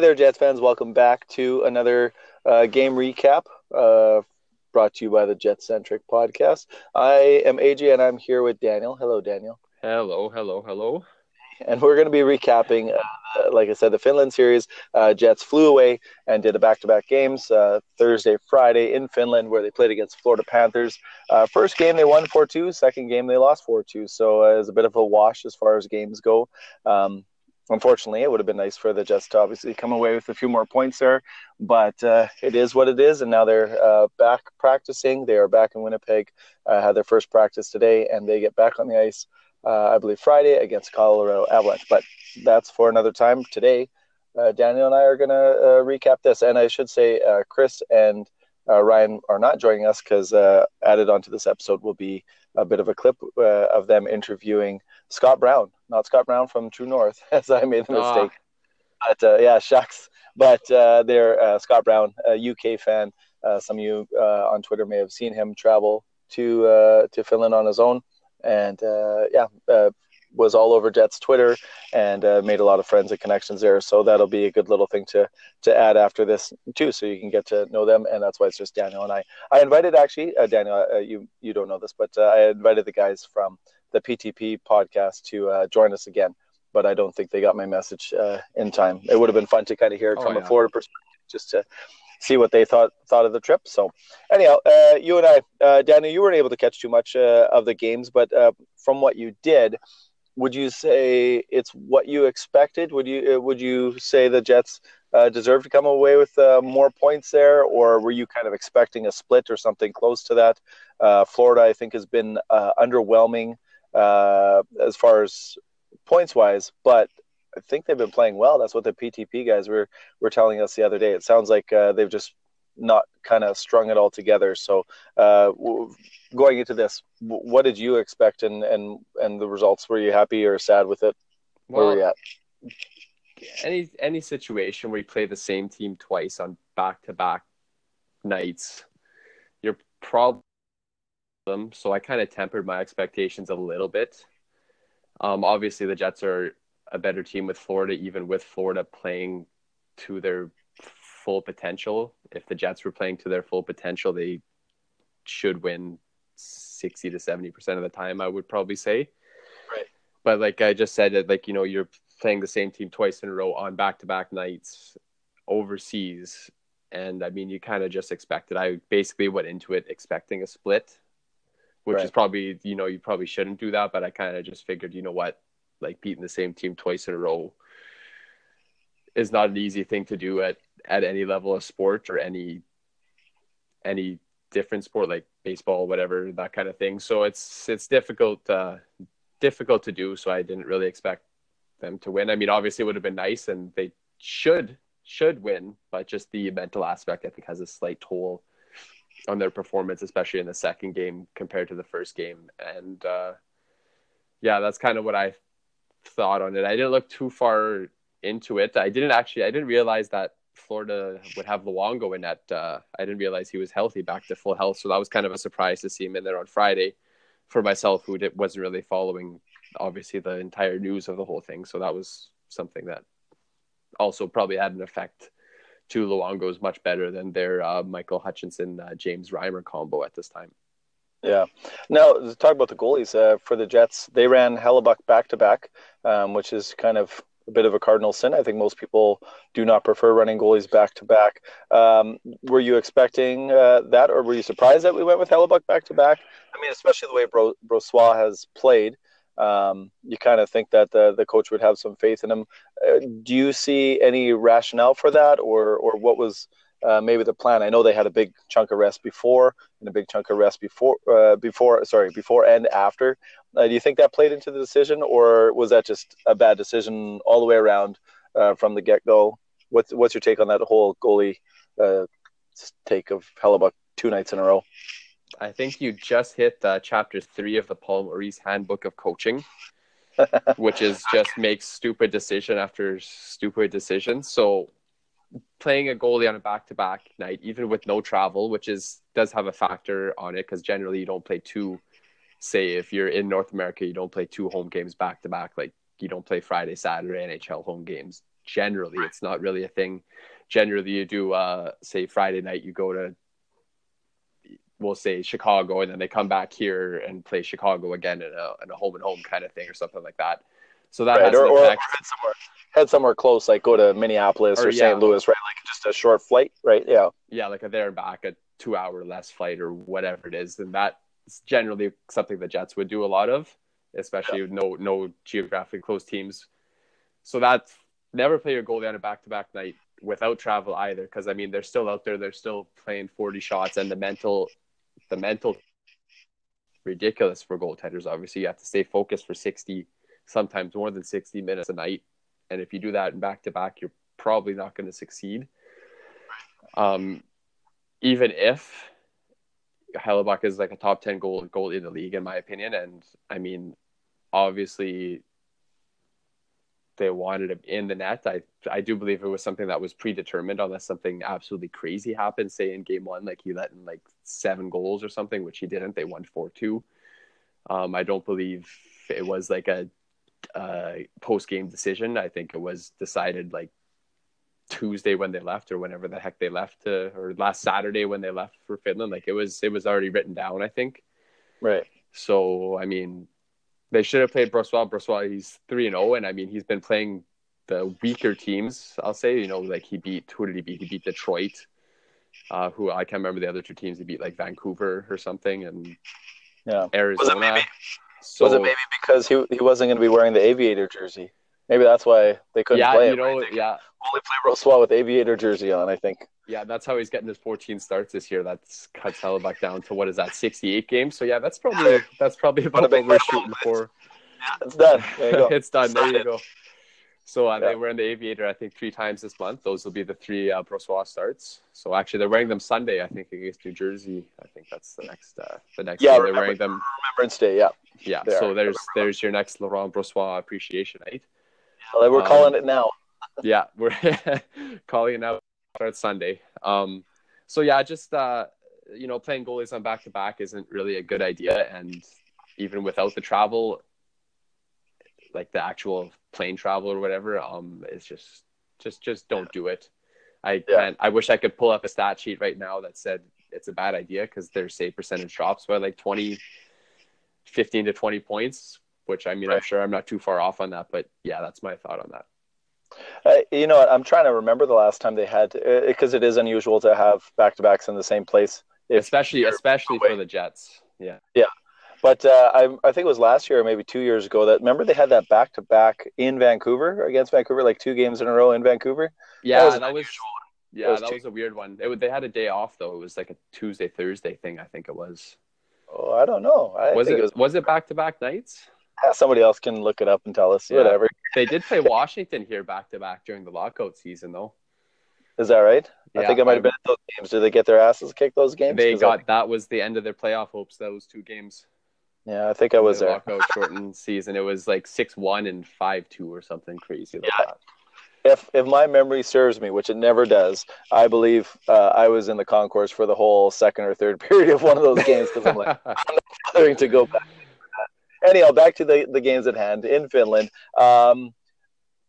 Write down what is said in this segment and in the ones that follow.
Hey there, Jets fans. Welcome back to another uh, game recap uh, brought to you by the Jet Centric podcast. I am AJ and I'm here with Daniel. Hello, Daniel. Hello, hello, hello. And we're going to be recapping, uh, like I said, the Finland series. Uh, Jets flew away and did a back to back games uh, Thursday, Friday in Finland, where they played against Florida Panthers. Uh, first game, they won 4 2. Second game, they lost 4 2. So it was a bit of a wash as far as games go. Um, unfortunately, it would have been nice for the Jets to obviously come away with a few more points there, but uh, it is what it is. And now they're uh, back practicing. They are back in Winnipeg, uh, had their first practice today, and they get back on the ice, uh, I believe, Friday against Colorado Avalanche. But that's for another time. Today, uh, Daniel and I are going to uh, recap this. And I should say, Chris and Ryan are not joining us because added onto this episode will be a bit of a clip of them interviewing Scott Brown, not Scott Brown from True North, as I made the ah. mistake. Ah. But uh, yeah, shucks. But uh, they're uh, Scott Brown, a UK fan. Uh, some of you uh, on Twitter may have seen him travel to uh, to Finland on his own, and yeah, was all over Jets Twitter and made a lot of friends and connections there. So that'll be a good little thing to to add after this too, so you can get to know them. And that's why it's just Daniel and I. I invited actually Daniel. you you don't know this, but I invited the guys from the PTP podcast to uh, join us again. But I don't think they got my message uh, in time. It would have been fun to kind of hear it oh, from yeah. a Florida perspective, just to see what they thought thought of the trip. So, anyhow, uh, you and I, uh, Danny, you weren't able to catch too much uh, of the games, but uh, from what you did, would you say it's what you expected? Would you uh, would you say the Jets uh, deserve to come away with uh, more points there, or were you kind of expecting a split or something close to that? Uh, Florida, I think, has been uh, underwhelming uh, as far as points wise, but I think they've been playing well. That's what the PTP guys were were telling us the other day. It sounds like uh, they've just not kind of strung it all together. So, uh, going into this, what did you expect, and and and the results? Were you happy or sad with it? Where well, were you at? Any any situation where you play the same team twice on back to back nights, you're probably them, so I kind of tempered my expectations a little bit. Um, obviously, the Jets are a better team with Florida, even with Florida playing to their full potential. If the Jets were playing to their full potential, they should win 60 to 70% of the time, I would probably say. Right. But like I just said, like, you know, you're playing the same team twice in a row on back to back nights overseas. And I mean, you kind of just expected. I basically went into it expecting a split which right. is probably you know you probably shouldn't do that but i kind of just figured you know what like beating the same team twice in a row is not an easy thing to do at at any level of sport or any any different sport like baseball whatever that kind of thing so it's it's difficult uh difficult to do so i didn't really expect them to win i mean obviously it would have been nice and they should should win but just the mental aspect i think has a slight toll on their performance, especially in the second game compared to the first game. And uh, yeah, that's kind of what I thought on it. I didn't look too far into it. I didn't actually. I didn't realize that Florida would have Luongo in that. Uh, I didn't realize he was healthy, back to full health. So that was kind of a surprise to see him in there on Friday. For myself, who wasn't really following, obviously, the entire news of the whole thing. So that was something that also probably had an effect to Luongo is much better than their uh, Michael Hutchinson uh, James Reimer combo at this time. Yeah. Now, talk about the goalies uh, for the Jets, they ran Hellebuyck back to back, which is kind of a bit of a cardinal sin. I think most people do not prefer running goalies back to back. Were you expecting uh, that, or were you surprised that we went with Hellebuyck back to back? I mean, especially the way Bro- Brossoit has played um, you kind of think that the, the coach would have some faith in him. Uh, do you see any rationale for that, or or what was uh, maybe the plan? I know they had a big chunk of rest before and a big chunk of rest before uh, before sorry before and after. Uh, do you think that played into the decision, or was that just a bad decision all the way around uh, from the get go? What's what's your take on that whole goalie uh, take of Hellebuyck two nights in a row? I think you just hit uh, chapter three of the Paul Maurice Handbook of Coaching, which is just make stupid decision after stupid decision. So playing a goalie on a back-to-back night, even with no travel, which is does have a factor on it because generally you don't play two. Say if you're in North America, you don't play two home games back to back. Like you don't play Friday, Saturday NHL home games generally. It's not really a thing. Generally, you do uh, say Friday night, you go to we'll say Chicago, and then they come back here and play Chicago again in a, in a home and home kind of thing or something like that. So that right. has or, an effect. Or head somewhere, head somewhere close, like go to Minneapolis or, or yeah. St. Louis, right? Like just a short flight, right? Yeah. Yeah, like a there and back, a two hour less flight or whatever it is, and that's generally something the Jets would do a lot of, especially yeah. no no geographically close teams. So that's never play your goalie on a back to back night without travel either, because I mean they're still out there, they're still playing forty shots, and the mental the mental ridiculous for goaltenders. Obviously, you have to stay focused for 60, sometimes more than 60 minutes a night. And if you do that in back to back, you're probably not going to succeed. Um, even if Hellebuyck is like a top 10 goal goal in the league, in my opinion. And I mean, obviously, they wanted him in the net. I I do believe it was something that was predetermined, unless something absolutely crazy happened. Say in game one, like he let in like seven goals or something, which he didn't. They won four two. Um, I don't believe it was like a, a post game decision. I think it was decided like Tuesday when they left, or whenever the heck they left, to, or last Saturday when they left for Finland. Like it was it was already written down. I think. Right. So I mean, they should have played Brossoit. Brossoit, he's three and zero, oh, and I mean he's been playing the weaker teams. I'll say, you know, like he beat who did he beat? He beat Detroit, uh, who I can't remember the other two teams. He beat like Vancouver or something, and yeah, Arizona. Was it maybe, so, was it maybe because he he wasn't going to be wearing the Aviator jersey? Maybe that's why they couldn't yeah, play. You know, yeah, only play Brossoit with Aviator jersey on. I think. Yeah, that's how he's getting his 14 starts this year. That's cuts Hellebuyck down to what is that 68 games. So yeah, that's probably that's probably about what we're shooting for. Yeah, it's done. it's done. There you go. So uh, yeah. they were in the Aviator, I think, three times this month. Those will be the three uh, Brossoit starts. So actually, they're wearing them Sunday, I think, against New Jersey. I think that's the next, uh, the next. Yeah, they're wearing them. Remembrance Day, yeah. Yeah. so there's there's your next Laurent Brossoit appreciation night. We're um, calling it now. yeah, we're calling it now. Starts Sunday. Um, so yeah, just uh, you know, playing goalies on back to back isn't really a good idea, and even without the travel, like the actual plane travel or whatever, um, it's just just just don't do it. I yeah. can't. I wish I could pull up a stat sheet right now that said it's a bad idea because their save percentage drops by like 20, 15 to 20 points, which I mean, right. I'm sure I'm not too far off on that, but yeah, that's my thought on that. Uh, you know, I'm trying to remember the last time they had because uh, it is unusual to have back to backs in the same place, especially especially away. for the Jets. Yeah, yeah. But uh, I, I think it was last year or maybe two years ago that remember they had that back to back in Vancouver against Vancouver, like two games in a row in Vancouver. Yeah, that was, that was yeah, that was, a weird one. It, they had a day off though. It was like a Tuesday Thursday thing. I think it was. Oh, I don't know. I was it, it was, was it back to back nights? Somebody else can look it up and tell us. Yeah. Whatever. they did play Washington here back to back during the lockout season, though. Is that right? Yeah, I think I might have been at those games. Did they get their asses kicked those games? They got think... that was the end of their playoff hopes. Those two games. Yeah, I think I was the there. Lockout shortened season. It was like six one and five two or something crazy like yeah. that. If if my memory serves me, which it never does, I believe uh, I was in the concourse for the whole second or third period of one of those games because I'm like I'm not bothering to go back. Anyhow, back to the, the games at hand in Finland. Um,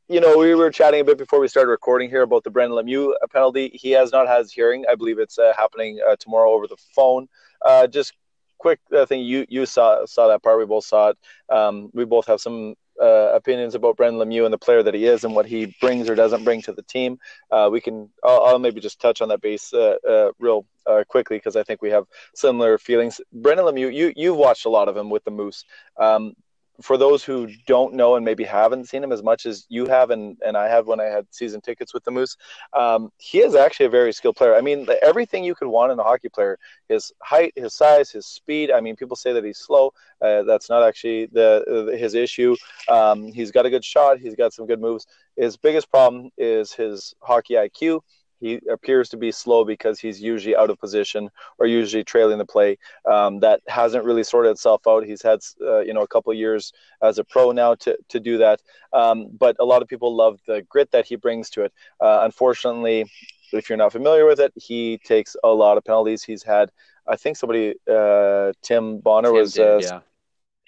you know, we were chatting a bit before we started recording here about the Brendan Lemieux penalty. He has not had his hearing. I believe it's uh, happening uh, tomorrow over the phone. Uh, just quick uh, thing, you you saw saw that part. We both saw it. Um, we both have some uh, opinions about Brendan Lemieux and the player that he is and what he brings or doesn't bring to the team. Uh, we can. I'll, I'll, maybe just touch on that base uh, uh real uh, quickly because I think we have similar feelings. Brendan Lemieux, you you've watched a lot of him with the Moose. Um, for those who don't know and maybe haven't seen him as much as you have and, and I have when I had season tickets with the Moose, um, he is actually a very skilled player. I mean, everything you could want in a hockey player his height, his size, his speed. I mean, people say that he's slow. Uh, that's not actually the, the his issue. Um, he's got a good shot, he's got some good moves. His biggest problem is his hockey IQ he appears to be slow because he's usually out of position or usually trailing the play. Um, that hasn't really sorted itself out. He's had uh, you know a couple years as a pro now to to do that. Um, but a lot of people love the grit that he brings to it. Uh, unfortunately, if you're not familiar with it, he takes a lot of penalties. He's had, I think somebody, uh, Tim Bonner Tim was. Did, uh, yeah.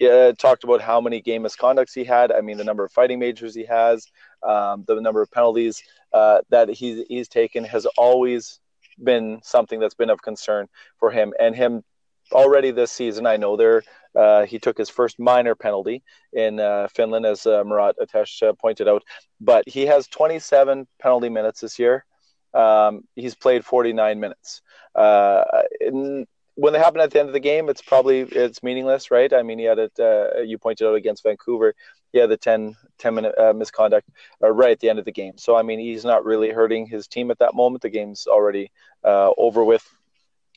Yeah, talked about how many game misconducts he had. I mean, the number of fighting majors he has. Um, the number of penalties uh, that he's he's taken has always been something that's been of concern for him and him already this season. I know there uh, he took his first minor penalty in uh, Finland, as uh, Murat Ates uh, pointed out, but he has 27 penalty minutes this year. Um, he's played 49 minutes. Uh, in, when they happen at the end of the game, it's probably it's meaningless, right? I mean, he had it. Uh, you pointed out against Vancouver, had the 10, 10 minute uh, misconduct uh, right at the end of the game. So I mean, he's not really hurting his team at that moment. The game's already uh, over with.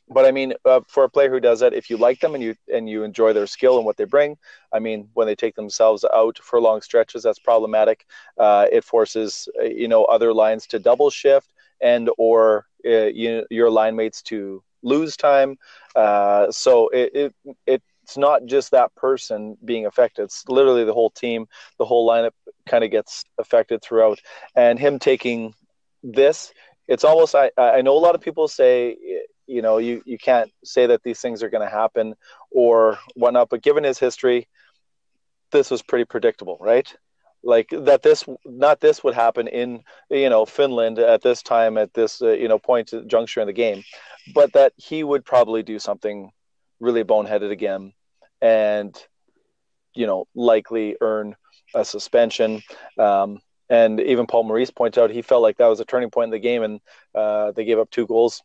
But I mean, uh, for a player who does that, if you like them and you and you enjoy their skill and what they bring, I mean, when they take themselves out for long stretches, that's problematic. Uh, it forces you know other lines to double shift and or you, your line mates to lose time. Uh, so it, it, it's not just that person being affected. It's literally the whole team, the whole lineup kind of gets affected throughout. And him taking this, it's almost I, I know a lot of people say you know you, you can't say that these things are going to happen or whatnot, but given his history, this was pretty predictable, right? like that this not this would happen in you know Finland at this time at this uh, you know point juncture in the game but that he would probably do something really boneheaded again and you know likely earn a suspension. Um, and even Paul Maurice points out he felt like that was a turning point in the game and uh, they gave up two goals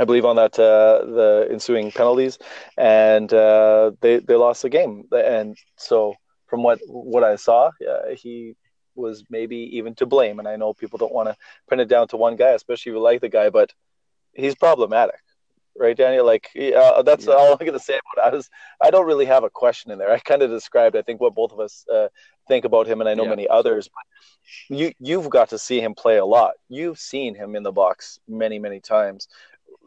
I believe on that uh, the ensuing penalties. And uh, they they lost the game. And so from what what I saw, uh, he was maybe even to blame. And I know people don't want to pin it down to one guy, especially if you like the guy, but he's problematic, right, Daniel? Like uh, that's yeah. all I'm going to say about it. I was I don't really have a question in there. I kind of described I think what both of us uh, think about him, and I know yeah. many others. But you you've got to see him play a lot. You've seen him in the box many many times.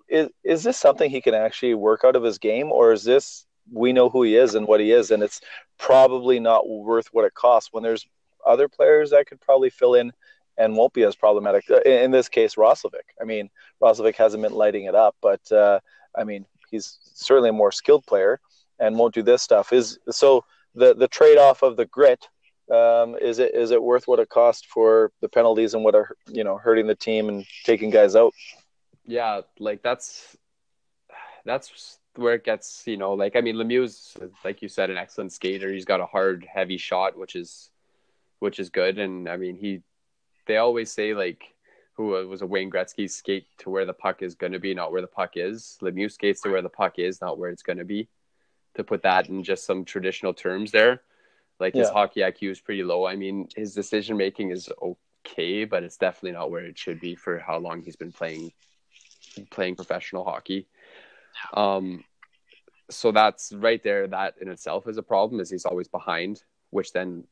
Is is this something he can actually work out of his game, or is this we know who he is and what he is, and it's probably not worth what it costs. When there's other players that could probably fill in and won't be as problematic. Uh, in, this case, Roslovic. I mean, Roslovic hasn't been lighting it up, but uh, I mean, he's certainly a more skilled player and won't do this stuff. Is so the the trade off of the grit. Um, is it is it worth what it cost for the penalties and what are you know hurting the team and taking guys out? Yeah, like that's that's where it gets, you know, like I mean, Lemieux's like you said, an excellent skater. He's got a hard, heavy shot, which is which is good. And I mean, he they always say like who was a Wayne Gretzky skate to where the puck is going to be, not where the puck is. Lemieux skates to where the puck is, not where it's going to be. To put that in just some traditional terms, there, like his hockey IQ is pretty low. I mean, his decision making is okay, but it's definitely not where it should be for how long he's been playing playing professional hockey. Um, so that's right there. That in itself is a problem. Is he's always behind, which then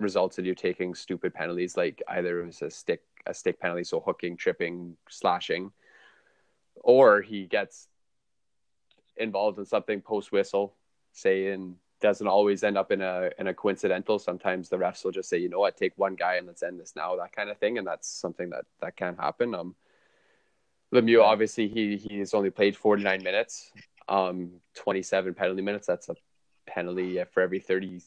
results in you taking stupid penalties, like either it was a stick a stick penalty, so hooking, tripping, slashing, or he gets involved in something post whistle, say, and doesn't always end up in a in a coincidental. Sometimes the refs will just say, you know what, take one guy and let's end this now, that kind of thing, and that's something that that can happen. Um, Lemieux, obviously, he he's only played 49 minutes, um, 27 penalty minutes. That's a penalty for every 30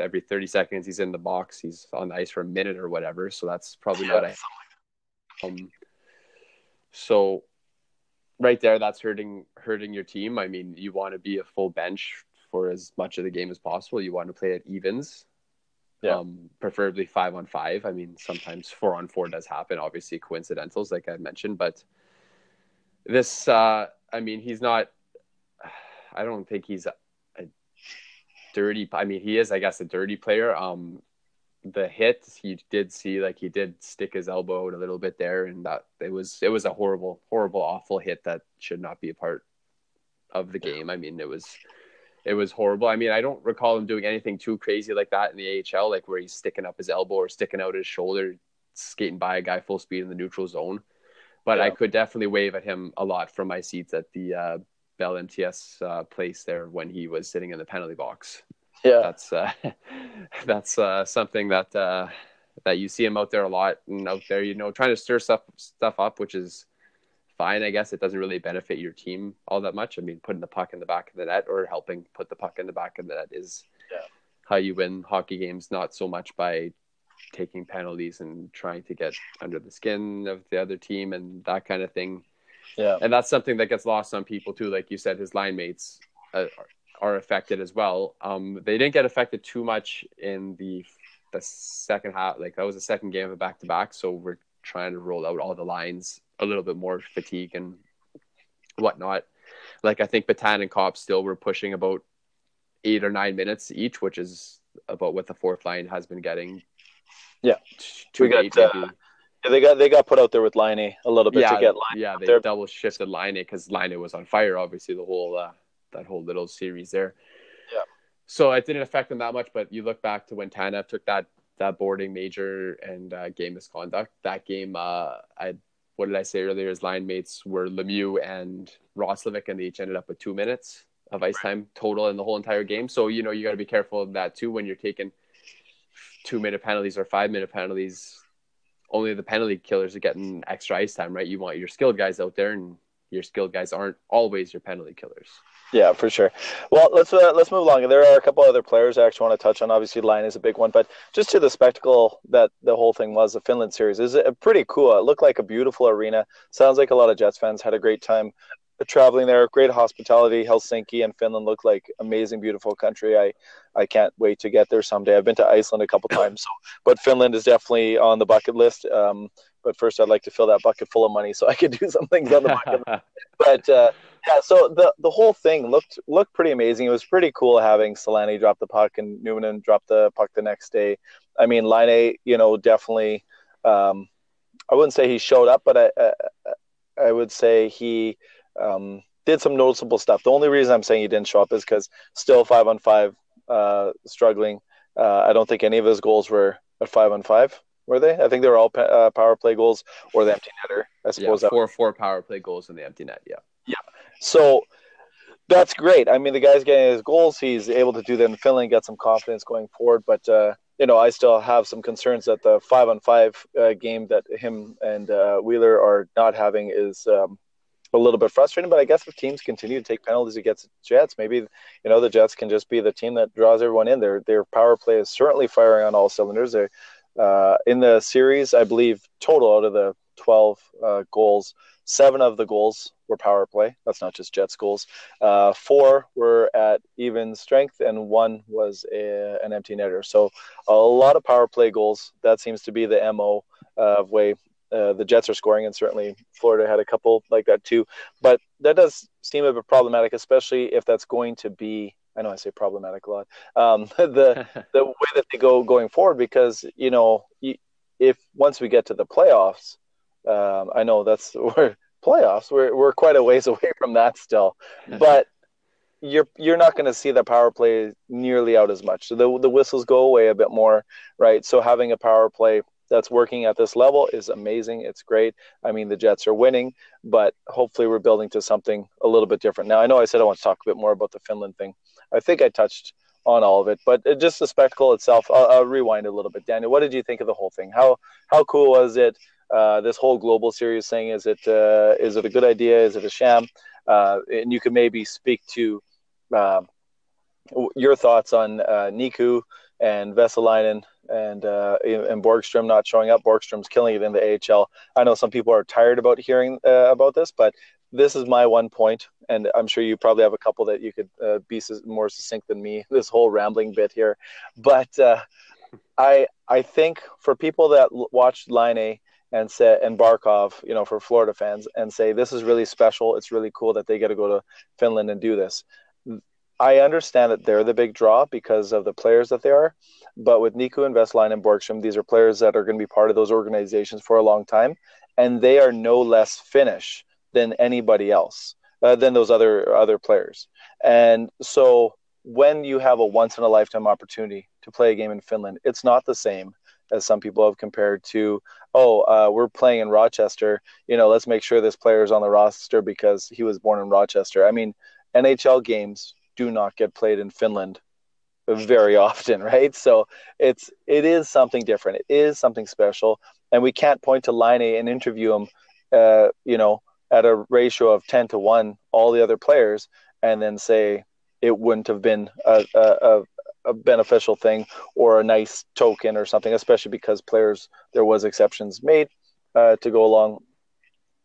every 30 seconds he's in the box. He's on the ice for a minute or whatever. So that's probably not a. Um, so right there, that's hurting hurting your team. I mean, you want to be a full bench for as much of the game as possible. You want to play at evens. Yeah. Um, preferably five on five. I mean, sometimes four on four does happen. Obviously, coincidentals, like I mentioned, but this uh i mean he's not i don't think he's dirty i mean he is i guess a dirty player. Um the hit he did see like he did stick his elbow out a little bit there and that it was it was a horrible horrible awful hit that should not be a part of the game. I mean it was it was horrible. I mean i don't recall him doing anything too crazy like that in the ahl like where he's sticking up his elbow or sticking out his shoulder skating by a guy full speed in the neutral zone. But yeah. I could definitely wave at him a lot from my seats at the uh, Bell MTS uh, place there when he was sitting in the penalty box. Yeah, that's uh, that's uh, something that uh, that you see him out there a lot and out there, you know, trying to stir stuff stuff up, which is fine. I guess it doesn't really benefit your team all that much. I mean, putting the puck in the back of the net or helping put the puck in the back of the net is yeah. how you win hockey games. Not so much by taking penalties and trying to get under the skin of the other team and that kind of thing. Yeah. And that's something that gets lost on people too. Like you said, his line mates uh, are affected as well. Um, they didn't get affected too much in the the second half. Like that was the second game of a back to back, so we're trying to roll out all the lines a little bit more fatigue and whatnot. Like I think Petan and Copp still were pushing about eight or nine minutes each, which is about what the fourth line has been getting. Yeah, we got. Uh, they got they got put out there with Laine a little bit yeah, to get Laine. Yeah, they there. double shifted Laine because Laine was on fire. Obviously, the whole uh, that whole little series there. Yeah. So it didn't affect them that much, but you look back to when Tanev took that that boarding major and uh, game misconduct. That game, uh, I what did I say earlier? His line mates were Lemieux and Roslovic, and they each ended up with two minutes of ice time total in the whole entire game. So you know you got to be careful of that too when you're taking two minute penalties or five minute penalties. Only the penalty killers are getting extra ice time, right? You want your skilled guys out there, and your skilled guys aren't always your penalty killers. Yeah, for sure. Well, let's uh, let's move along. There are a couple other players I actually want to touch on. Obviously, Laine is a big one, but just to the spectacle that the whole thing was, the Finland series is pretty cool. It looked like a beautiful arena. Sounds like a lot of Jets fans had a great time traveling there. Great hospitality. Helsinki and Finland look like amazing, beautiful country. I I can't wait to get there someday. I've been to Iceland a couple times, so but Finland is definitely on the bucket list. Um, but first, I'd like to fill that bucket full of money so I could do some things on the bucket. but uh, yeah, so the the whole thing looked looked pretty amazing. It was pretty cool having Selanne drop the puck and Numminen drop the puck the next day. I mean, Laine, you know, definitely. Um, I wouldn't say he showed up, but I, I, I would say he um, did some noticeable stuff. The only reason I'm saying he didn't show up is because still five on five, uh, struggling. Uh, I don't think any of his goals were at five on five. Were they? I think they were all uh, power play goals or the empty netter. I suppose yeah, four four power play goals in the empty net. Yeah. Yeah. So that's great. I mean, the guy's getting his goals. He's able to do that in Finland, get some confidence going forward. But uh, you know, I still have some concerns that the five on five uh, game that him and uh, Wheeler are not having is um, a little bit frustrating. But I guess if teams continue to take penalties against the Jets, maybe you know the Jets can just be the team that draws everyone in. Their their power play is certainly firing on all cylinders. They uh, in the series, I believe total out of the twelve uh, goals, seven of the goals were power play. That's not just Jets goals. Uh, four were at even strength, and one was a, an empty netter. So a lot of power play goals. That seems to be the mo of way uh, the Jets are scoring, and certainly Florida had a couple like that too. But that does seem a bit problematic, especially if that's going to be. I know I say problematic a lot. Um, the the way that they go going forward, because you know, if once we get to the playoffs, um, I know that's where playoffs. We're we're quite a ways away from that still, but you're you're not going to see the power play nearly out as much. So the the whistles go away a bit more, right? So having a power play that's working at this level is amazing. It's great. I mean, the Jets are winning, but hopefully we're building to something a little bit different. Now, I know I said I want to talk a bit more about the Finland thing. I think I touched on all of it, but just the spectacle itself. I'll, I'll rewind a little bit. Daniel, what did you think of the whole thing? How how cool was it? Uh, this whole global series thing is it uh, is it a good idea? Is it a sham? Uh, and you could maybe speak to um, your thoughts on uh, Niku and Vesalainen and uh, and Borgstrom not showing up. Borgstrom's killing it in the AHL. I know some people are tired about hearing uh, about this, but this is my one point, and I'm sure you probably have a couple that you could uh, be more succinct than me. This whole rambling bit here, but uh, I I think for people that watched Laine and say and Barkov, you know, for Florida fans, and say this is really special. It's really cool that they get to go to Finland and do this. I understand that they're the big draw because of the players that they are, but with Niku and Vesalainen and Borgstrom, these are players that are going to be part of those organizations for a long time, and they are no less Finnish than anybody else, uh, than those other other players. And so when you have a once in a lifetime opportunity to play a game in Finland, it's not the same as some people have compared to, oh, uh, we're playing in Rochester. You know, let's make sure this player is on the roster because he was born in Rochester. I mean, NHL games do not get played in Finland very often, right? So it's it is something different. It is something special, and we can't point to Laine and interview him, uh, you know, at a ratio of ten to one, all the other players, and then say it wouldn't have been a, a, a beneficial thing or a nice token or something, especially because players there was exceptions made uh, to go along.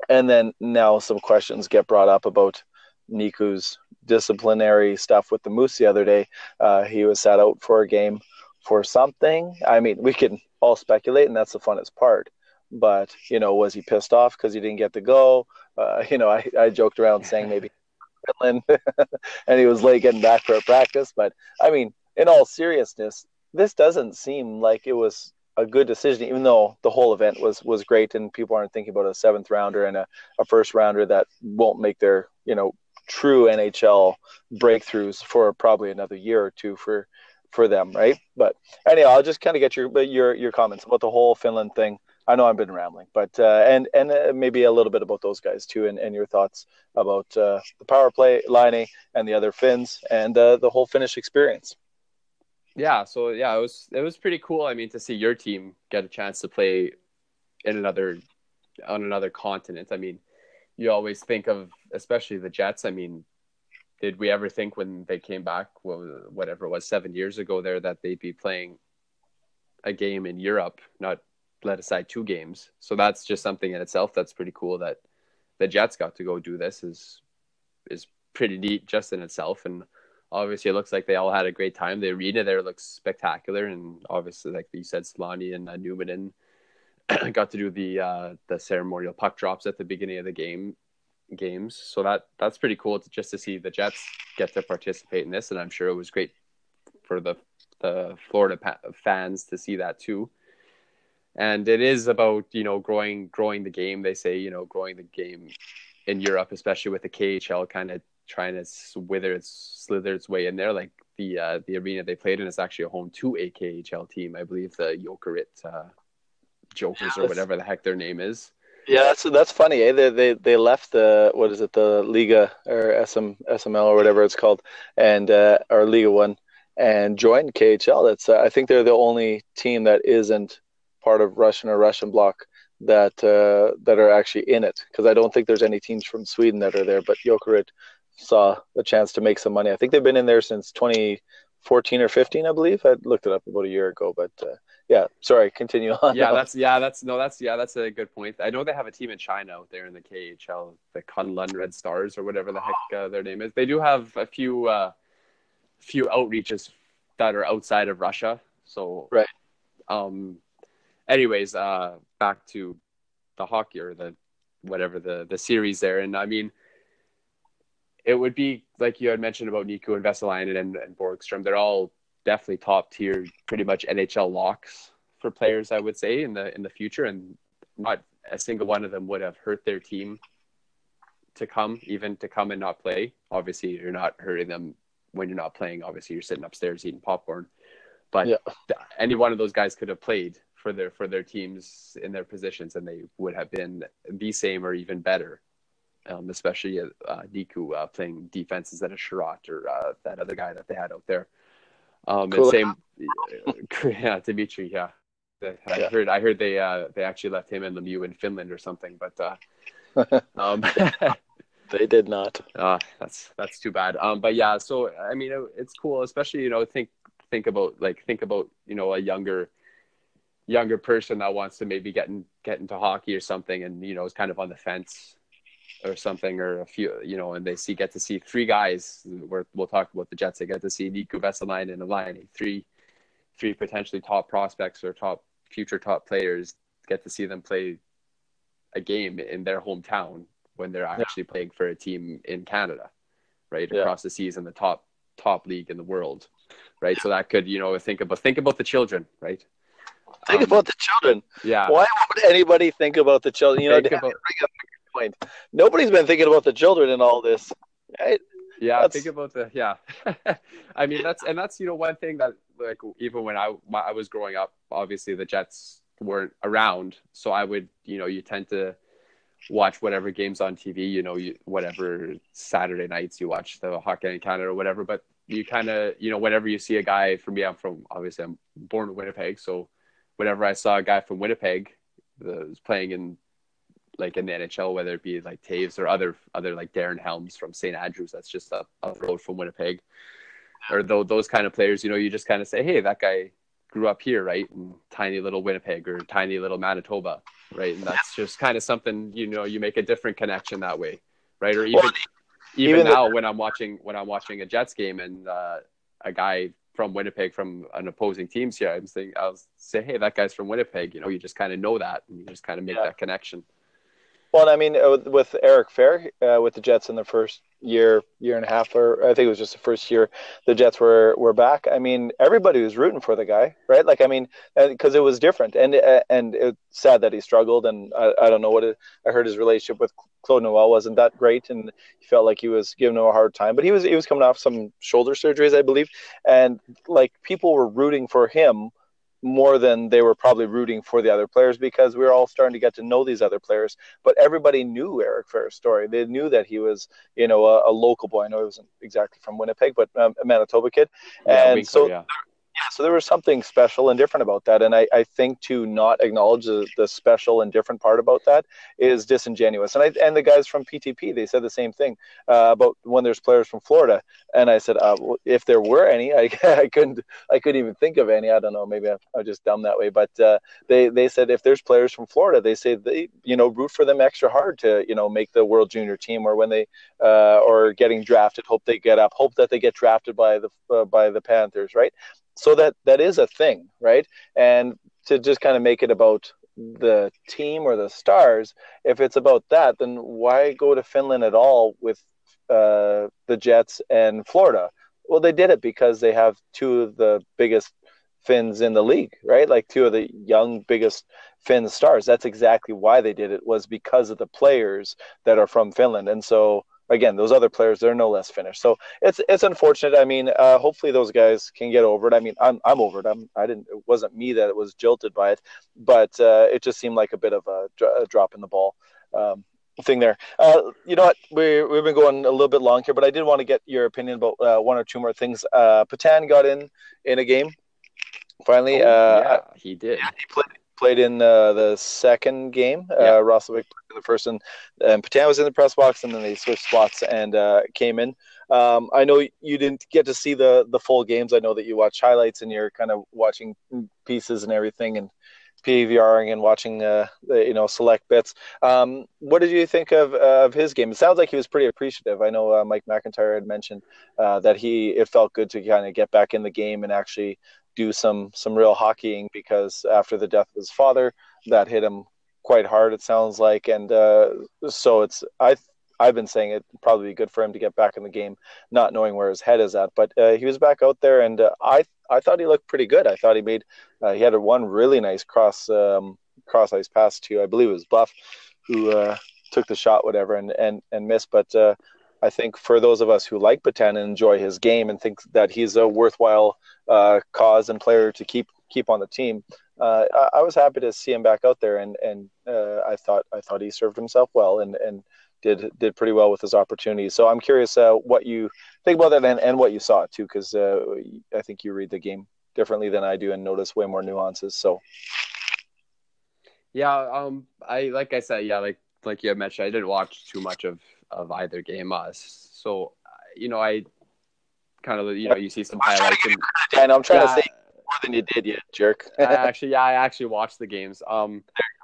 And then now some questions get brought up about Niku's disciplinary stuff with the Moose the other day. Uh, he was sat out for a game for something. I mean, we can all speculate, and that's the funnest part. But you know, was he pissed off because he didn't get to go? Uh, you know, I, I joked around saying maybe Finland, and he was late getting back for a practice. But I mean, in all seriousness, this doesn't seem like it was a good decision, even though the whole event was was great, and people aren't thinking about a seventh rounder and a, a first rounder that won't make their you know true NHL breakthroughs for probably another year or two for for them, right? But anyhow, I'll just kind of get your your your comments about the whole Finland thing. I know I've been rambling, but uh, and and uh, maybe a little bit about those guys too, and, and your thoughts about uh, the power play, Laine, and the other Finns, and uh, the whole Finnish experience. Yeah, so yeah, it was it was pretty cool. I mean, to see your team get a chance to play in another on another continent. I mean, you always think of, especially the Jets. I mean, did we ever think when they came back, whatever it was, seven years ago, there that they'd be playing a game in Europe, not let aside two games. So that's just something in itself that's pretty cool that the Jets got to go do this is is pretty neat just in itself. And obviously, it looks like they all had a great time. The arena there looks spectacular, and obviously, like you said, Selanne and uh, Numminen got to do the uh, the ceremonial puck drops at the beginning of the game games. So that that's pretty cool to, just to see the Jets get to participate in this, and I'm sure it was great for the the Florida pa- fans to see that too. And it is about you know growing growing the game. They say you know growing the game in Europe, especially with the KHL kind of trying to wither its slither its way in there. Like the uh, the arena they played in is actually a home to a KHL team, I believe the Jokerit uh, Jokers yeah, or whatever the heck their name is. Yeah, that's that's funny. Eh? They they they left the what is it the Liga or SM SML or whatever it's called, and uh, or Liga One, and joined KHL. That's uh, I think they're the only team that isn't part of Russian or Russian bloc that uh, that are actually in it because I don't think there's any teams from Sweden that are there. But Jokerit saw a chance to make some money. I think they've been in there since 2014 or 15, I believe. I looked it up about a year ago, but uh, yeah, sorry, continue on. Yeah, that's yeah, that's no, that's yeah, that's a good point. I know they have a team in China out there in the KHL, the Kunlun Red Stars or whatever the heck uh, their name is. They do have a few uh, few outreaches that are outside of Russia. So right. Um. Anyways, uh, back to the hockey or the whatever the the series there, and I mean, it would be like you had mentioned about Niku and Vesalainen and, and Borgstrom. They're all definitely top tier, pretty much NHL locks for players. I would say in the in the future, and not a single one of them would have hurt their team to come, even to come and not play. Obviously, you're not hurting them when you're not playing. Obviously, you're sitting upstairs eating popcorn. But yeah. any one of those guys could have played for their for their teams in their positions, and they would have been the same or even better. Um, especially uh, Niku uh, playing defenses instead a Chiarot or uh, that other guy that they had out there. Um, cool. and same, yeah, Dimitri, yeah. I yeah. heard, I heard they, uh, they actually left him and Lemieux in Finland or something, but, uh, um, they did not. Uh, that's, that's too bad. Um, but yeah, so, I mean, it, it's cool, especially, you know, think, think about, like, think about, you know, a younger, younger person that wants to maybe get in, get into hockey or something and, you know, is kind of on the fence or something, or a few, you know, and they see get to see three guys. Where we'll talk about the Jets. They get to see Niku Vesalainen and Laine, three, three potentially top prospects or top future top players. Get to see them play a game in their hometown when they're actually yeah. playing for a team in Canada, right yeah. across the seas in the top top league in the world, right? So that could you know think about think about the children, right? Think um, about the children. Yeah. Why would anybody think about the children? You know, think about, point. Nobody's been thinking about the children in all this, right? Yeah, that's... think about the yeah. I mean, that's and that's you know one thing that like even when I I was growing up, obviously the Jets weren't around, so I would you know you tend to watch whatever games on TV, you know, you, whatever Saturday nights you watch the hockey in Canada or whatever. But you kind of, you know, whenever you see a guy, for me, I'm from obviously I'm born in Winnipeg, so whenever I saw a guy from Winnipeg that was playing in like in the NHL, whether it be like Toews or other other like Darren Helms from St. Andrews, that's just a, a road from Winnipeg. or those those kind of players, you know, you just kind of say, hey, that guy grew up here, right, in tiny little Winnipeg or tiny little Manitoba, right, and that's just kind of something you know you make a different connection that way, right, or even well, even, even, now the- when I'm watching when I'm watching a Jets game and uh, a guy from Winnipeg from an opposing team's here, I'm saying I'll say, hey, that guy's from Winnipeg. You know, you just kind of know that, and you just kind of make yeah. that connection. Well, I mean, uh, with Eric Fehr, uh, with the Jets in the first year, year and a half, or I think it was just the first year the Jets were were back. I mean, everybody was rooting for the guy, right? Like, I mean, because it was different, and uh, and it's sad that he struggled, and I, I don't know what it, I heard his relationship with Claude Noel wasn't that great, and he felt like he was giving him a hard time. But he was he was coming off some shoulder surgeries, I believe, and like people were rooting for him more than they were probably rooting for the other players because we were all starting to get to know these other players. But everybody knew Eric Fehr's story. They knew that he was, you know, a, a local boy. I know he wasn't exactly from Winnipeg, but um, a Manitoba kid. Yeah, and so yeah yeah, so there was something special and different about that. And I, I think to not acknowledge the, the special and different part about that is disingenuous. And I, and the guys from PTP, they said the same thing uh, about when there's players from Florida. And I said, uh, if there were any, I, I couldn't, I couldn't even think of any. I don't know, maybe I'm, I'm just dumb that way. But uh, they, they said if there's players from Florida, they say they, you know, root for them extra hard to, you know, make the World Junior team or when they, uh, or getting drafted, hope they get up, hope that they get drafted by the, uh, by the Panthers, right? So that that is a thing right and to just kind of make it about the team or the stars if it's about that then why go to finland at all with uh, the jets and florida well they did it because they have two of the biggest Finns in the league, right? Like two of the young biggest Finn stars. That's exactly why they did it was because of the players that are from Finland. And so again, those other players they're no less finished. So it's it's unfortunate. I mean, uh, hopefully those guys can get over it. I mean, I'm I'm over it. I'm I didn't. It wasn't me that was jilted by it, but uh, it just seemed like a bit of a, a drop in the ball. Um, thing there. Uh, you know what? We we've been going a little bit long here, but I did want to get your opinion about uh, one or two more things. Uh, Petan got in in a game. Finally, oh, uh, yeah, he did. Yeah, he played played in uh, the second game. Uh, yeah. Uh, Roslovic played in the first, and, and Petan was in the press box, and then they switched spots and uh, came in. Um, I know you didn't get to see the the full games. I know that you watch highlights and you're kind of watching pieces and everything, and PVRing and watching, uh, you know, select bits. Um, what did you think of of his game? It sounds like he was pretty appreciative. I know uh, Mike McIntyre had mentioned uh, that he it felt good to kind of get back in the game and actually do some some real hockeying because after the death of his father, that hit him quite hard. It sounds like, and uh, so it's I I've been saying it probably be good for him to get back in the game, not knowing where his head is at. But uh, he was back out there, and uh, I I thought he looked pretty good. I thought he made uh, he had a one really nice cross um, cross ice pass to I believe it was Buff, who uh, took the shot, whatever, and and and missed. But uh, I think for those of us who like Petan and enjoy his game and think that he's a worthwhile uh, cause and player to keep keep on the team, uh, I, I, was happy to see him back out there, and and uh, I thought I thought he served himself well and and did did pretty well with his opportunities. So I'm curious uh, what you think about that and, and what you saw too, because uh, I think you read the game differently than I do and notice way more nuances. So. Yeah, um, I like I said, yeah, like like you mentioned, I didn't watch too much of of either game. Uh, so you know, I kind of you know you see some highlights. And, and I'm trying yeah, to say more than you did, you jerk. I actually, yeah, I actually watched the games. Um,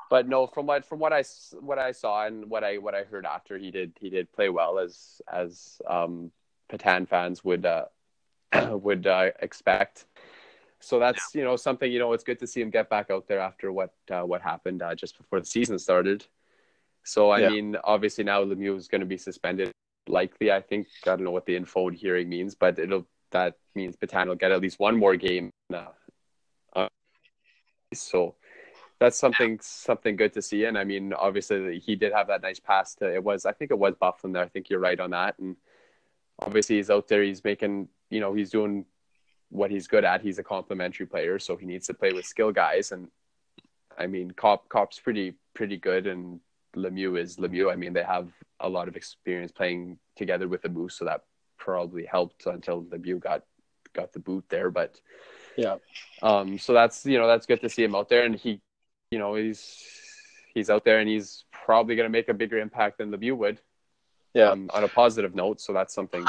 but no, from what from what I what I saw and what I what I heard after, he did he did play well as as um, Petan fans would uh, would uh, expect. So that's yeah. you know something you know it's good to see him get back out there after what uh, what happened uh, just before the season started. So I yeah. mean, obviously now Lemieux is going to be suspended. Likely, I think I don't know what the info hearing means, but it'll that means Petan will get at least one more game. Uh, uh, so that's something something good to see. And I mean, obviously he did have that nice pass to it was I think it was Byfuglien there. I think you're right on that. And obviously he's out there. He's making you know he's doing what he's good at. He's a complementary player, so he needs to play with skill guys. And I mean, Copp Copp's pretty pretty good and Lemieux is Lemieux. I mean, they have a lot of experience playing together with the Moose, so that probably helped until Lemieux got got the boot there. But yeah, um, so that's you know that's good to see him out there, and he, you know, he's he's out there and he's probably going to make a bigger impact than Lemieux would. Yeah, um, on a positive note, so that's something.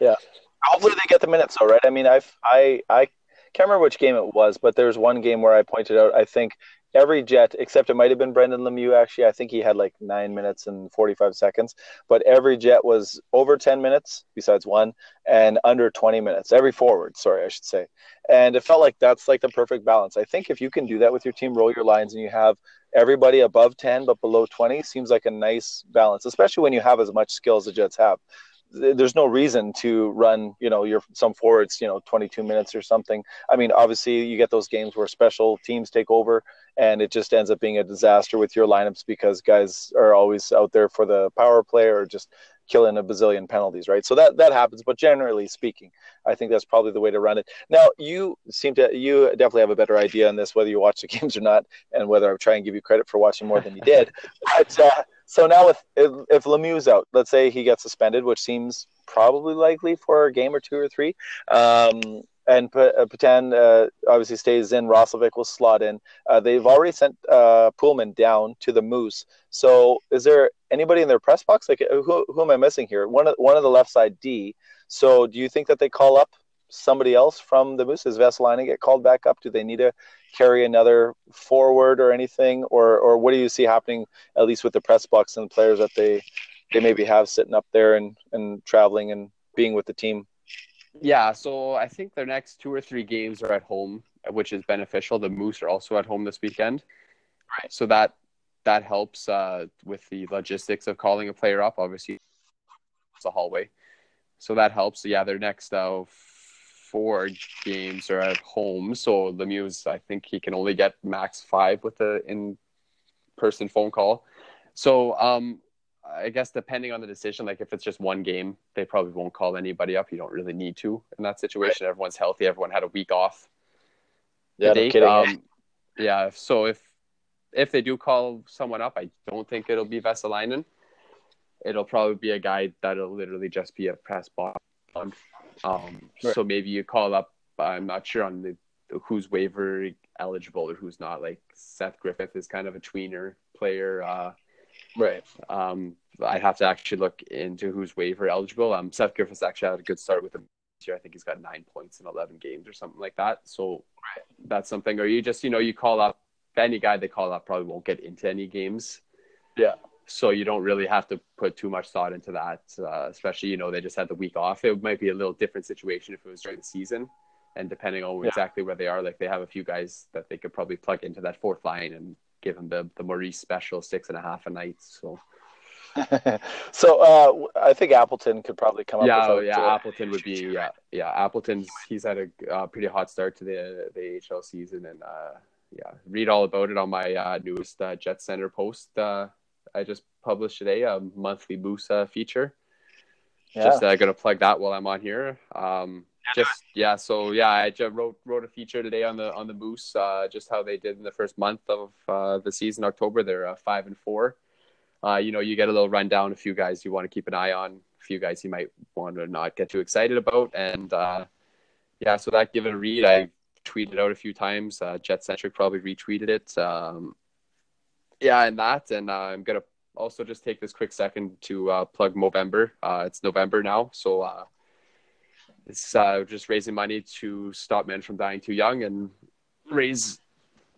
Yeah. hopefully they get the minutes though, right? I mean, I've I I can't remember which game it was, but there's one game where I pointed out. I think every Jet, except it might have been Brendan Lemieux. Actually, I think he had like nine minutes and 45 seconds. But every Jet was over 10 minutes, besides one, and under 20 minutes. Every forward, sorry, I should say. And it felt like that's like the perfect balance. I think if you can do that with your team, roll your lines, and you have everybody above 10 but below 20, seems like a nice balance, especially when you have as much skill as the Jets have there's no reason to run you know your some forwards you know 22 minutes or something. I mean obviously you get those games where special teams take over and it just ends up being a disaster with your lineups because guys are always out there for the power play or just killing a bazillion penalties right? So that that happens. But generally speaking i think that's probably the way to run it. Now you seem to you definitely have a better idea on this whether you watch the games or not and whether i'm trying to give you credit for watching more than you did. But uh, so now with if, if Lemieux's out, let's say he gets suspended, which seems probably likely for a game or two or three, um, and P- uh, Petan uh, obviously stays in. Roslovic will slot in. Uh, they've already sent uh, Poolman down to the Moose. So is there anybody in their press box? Like who, who am I missing here? One of one of the left side D. So do you think that they call up somebody else from the Moose? Does Vesalainen get called back up? Do they need to carry another forward or anything, or or what do you see happening at least with the press box and the players that they they maybe have sitting up there and and traveling and being with the team? Yeah, so I think their next two or three games are at home, which is beneficial. The Moose are also at home this weekend, right? So that that helps uh, with the logistics of calling a player up. Obviously, it's a hallway, so that helps. So yeah, their next uh, four games are at home. So Lemieux, I think he can only get max five with the in-person phone call. So um, I guess depending on the decision, like if it's just one game, they probably won't call anybody up. You don't really need to in that situation. Right. Everyone's healthy. Everyone had a week off. Yeah, no kidding. Um, yeah. So if if they do call someone up, I don't think it'll be Vesalainen. It'll probably be a guy that'll literally just be a press box um, right. So maybe you call up. I'm not sure on the who's waiver eligible or who's not. Like Seth Griffith is kind of a tweener player. Uh, right. Um, I'd have to actually look into who's waiver eligible. Um, Seth Griffith's actually had a good start with the year. I think he's got nine points in 11 games or something like that. So that's something. Or you just, you know, you call up any guy they call up probably won't get into any games. Yeah so you don't really have to put too much thought into that. Uh, especially, you know, they just had the week off. It might be a little different situation if it was during the season, and depending on yeah. exactly where they are, like they have a few guys that they could probably plug into that fourth line and give them the the Maurice special six and a half a night. So. so uh, I think Appleton could probably come up. Yeah, oh, yeah, uh, Appleton would be yeah, yeah. Appleton's he's had a uh, pretty hot start to the the AHL season, and uh, yeah, read all about it on my uh, newest uh, Jet Center post I just published today a monthly Moose feature. Yeah. Just uh, gonna plug that while I'm on here. Um, just yeah, so yeah, I just wrote wrote a feature today on the on the Moose, uh, just how they did in the first month of uh, the season, October. They're uh, five and four. Uh, you know, you get a little rundown, a few guys you want to keep an eye on, a few guys you might want to not get too excited about, and uh, yeah, so that give it a read. I tweeted out a few times. Uh, Jet Centric probably retweeted it. Um, yeah, and that, and uh, I'm gonna also just take this quick second to uh, plug Movember. Uh, it's November now, so uh, it's uh, just raising money to stop men from dying too young and raise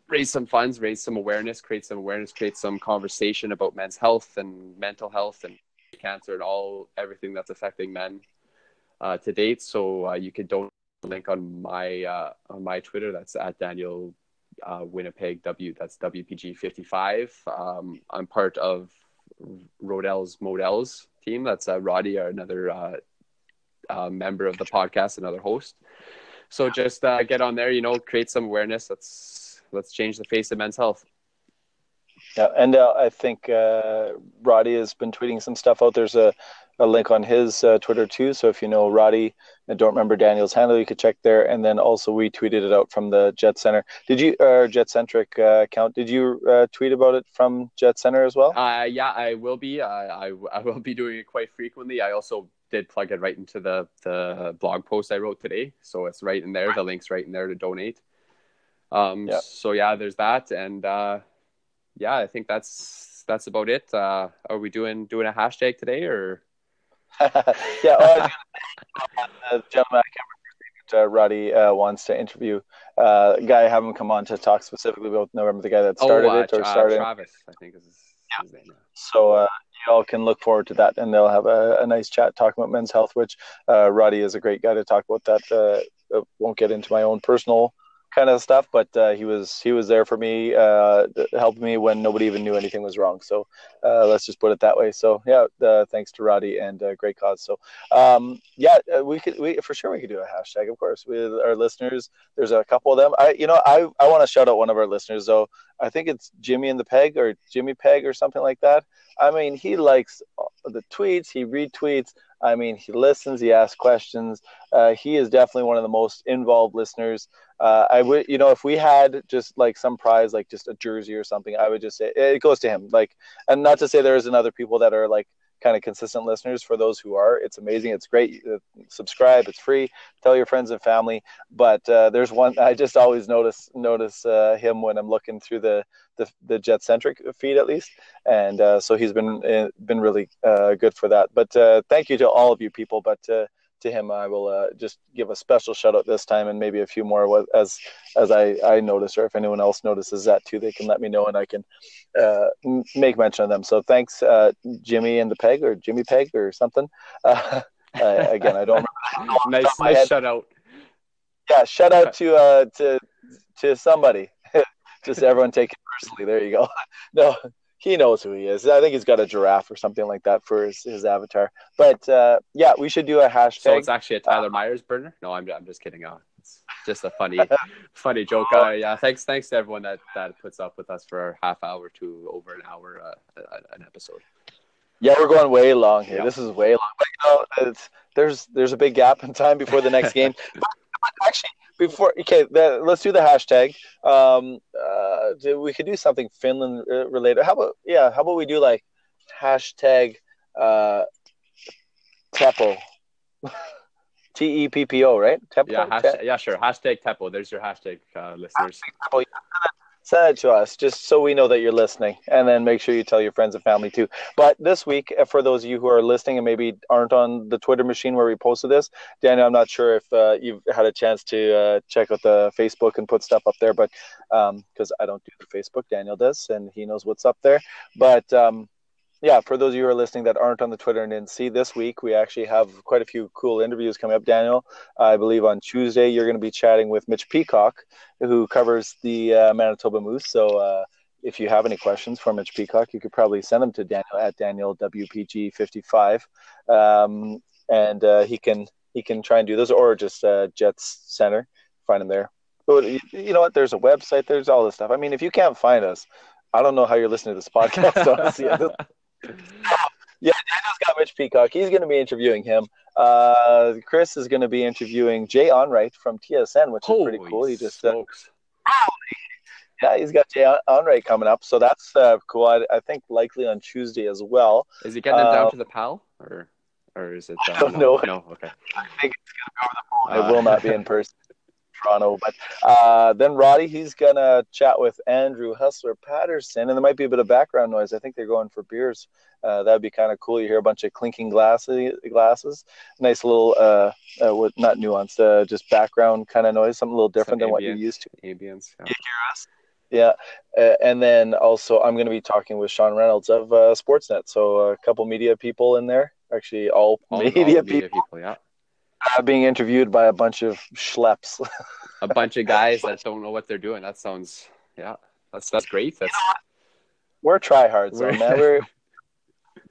raise some funds, raise some awareness, create some awareness, create some conversation about men's health and mental health and cancer and all everything that's affecting men uh, to date. So uh, you can donate link on my on my Twitter. That's at Daniel uh, Winnipeg W. That's WPG 55. Um, I'm part of Rodell's Models team. That's uh, Roddy, another uh, uh, member of the podcast, another host. So just uh, get on there, you know, create some awareness. Let's let's change the face of men's health. Yeah, and uh, I think uh, Roddy has been tweeting some stuff out. There's a a link on his uh, Twitter too. So if you know Roddy and don't remember Daniel's handle, you could check there. And then also we tweeted it out from the Jet Center. Did you, uh, Jet Centric uh, account, did you uh, tweet about it from Jet Center as well? Uh, yeah, I will be. I, I will be doing it quite frequently. I also did plug it right into the, the blog post I wrote today. So it's right in there. The link's right in there to donate. Um, yeah. So yeah, there's that. And uh, yeah, I think that's that's about it. Uh, are we doing doing a hashtag today or? yeah, oh, uh, gentleman uh, Roddy uh, wants to interview uh, a guy, have him come on to talk specifically about Movember, the guy that started oh, uh, it or uh, started. Travis, I think is his, Yeah. his name. So uh, you all can look forward to that, and they'll have a, a nice chat talking about men's health. Which uh, Roddy is a great guy to talk about that. Won't get into my own personal kind of stuff, but uh, he was he was there for me, uh, helping me when nobody even knew anything was wrong. So uh, let's just put it that way. So yeah, uh, thanks to Roddy and uh, great cause. So um, yeah, uh, we could we for sure we could do a hashtag, of course, with our listeners. There's a couple of them. I you know I I want to shout out one of our listeners though. I think it's Jimmy and the Peg or Jimmy Peg or something like that. I mean, he likes the tweets, he retweets. I mean, he listens, he asks questions. Uh, he is definitely one of the most involved listeners. Uh, I would, you know, if we had just like some prize, like just a jersey or something, I would just say it goes to him. Like, and not to say there isn't other people that are like kind of consistent listeners. For those who are, it's amazing. It's great. Uh, subscribe. It's free. Tell your friends and family. But uh, there's one I just always notice notice uh, him when I'm looking through the the, the Jet centric feed at least, and uh, so he's been uh, been really uh, good for that. But thank you to all of you people. But to him, I will uh, just give a special shout out this time, and maybe a few more as as I I notice, or if anyone else notices that too, they can let me know, and I can uh, make mention of them. So thanks, uh, Jimmy and the Peg, or Jimmy Peg, or something. Uh, again, I don't. remember. nice, nice head. shout out. Yeah, shout out to uh, to to somebody. just everyone take it personally. There you go. no. He knows who he is. I think he's got a giraffe or something like that for his, his avatar. But uh, yeah, we should do a hashtag. So it's actually a Tyler Myers burner. No, I'm, I'm just kidding. Uh, it's just a funny, funny joke. Uh, yeah, thanks, thanks to everyone that that puts up with us for a half hour to over an hour uh, an episode. Yeah, we're going way long here. Yeah. This is way long. But you know, it's, there's there's a big gap in time before the next game. But Actually, before okay, the, let's do the hashtag. Um, uh, we could do something Finland uh, related. How about yeah? How about we do like hashtag uh, Teppo, T E P P O, right? Teppo. Yeah, hashtag, yeah, sure. Hashtag Teppo. There's your hashtag, uh, listeners. Teppo. Send it to us just so we know that you're listening, and then make sure you tell your friends and family too. But this week, uh, for those of you who are listening and maybe aren't on the Twitter machine where we posted this, Daniel, I'm not sure if uh, you've had a chance to uh, check out the Facebook and put stuff up there, but because I don't do the Facebook, Daniel does, and he knows what's up there. But um, yeah, for those of you who are listening that aren't on the Twitter and didn't see this week, we actually have quite a few cool interviews coming up. Daniel, I believe on Tuesday you're going to be chatting with Mitch Peacock, who covers the uh, Manitoba Moose. So uh, if you have any questions for Mitch Peacock, you could probably send them to Daniel at Daniel WPG55, um, and uh, he can he can try and do those, or just uh, Jets Center, find him there. But you, you know what? There's a website. There's all this stuff. I mean, if you can't find us, I don't know how you're listening to this podcast. honestly. Yeah, Daniel's got Mitch Peacock. He's going to be interviewing him. Uh, Chris is going to be interviewing Jay Onrait from TSN, which is pretty cool. He just uh, yeah, he's got Jay Onrait coming up, so that's uh, cool. I, I think likely on Tuesday as well. Is he getting him uh, down to the PAL or or is it? Uh, I don't no, know. No, okay. I think it's going to be over the phone. Uh, it will not be in person. Toronto, but uh, then Roddy, he's gonna chat with Andrew Hustler Patterson, and there might be a bit of background noise. I think they're going for beers. Uh, that'd be kind of cool. You hear a bunch of clinking glasses, glasses. Nice little, uh, uh, not nuanced, uh, just background kind of noise, something a little different Some than what you're used to. Ambience. Yeah. You hear us? Yeah, uh, and then also I'm going to be talking with Sean Reynolds of uh, Sportsnet. So a couple media people in there, actually all, All- all media, the people, Yeah. Uh, being interviewed by a bunch of schleps. A bunch of guys that don't know what they're doing. That sounds. Yeah. That's that's great. That's we're tryhards, We're- man. We're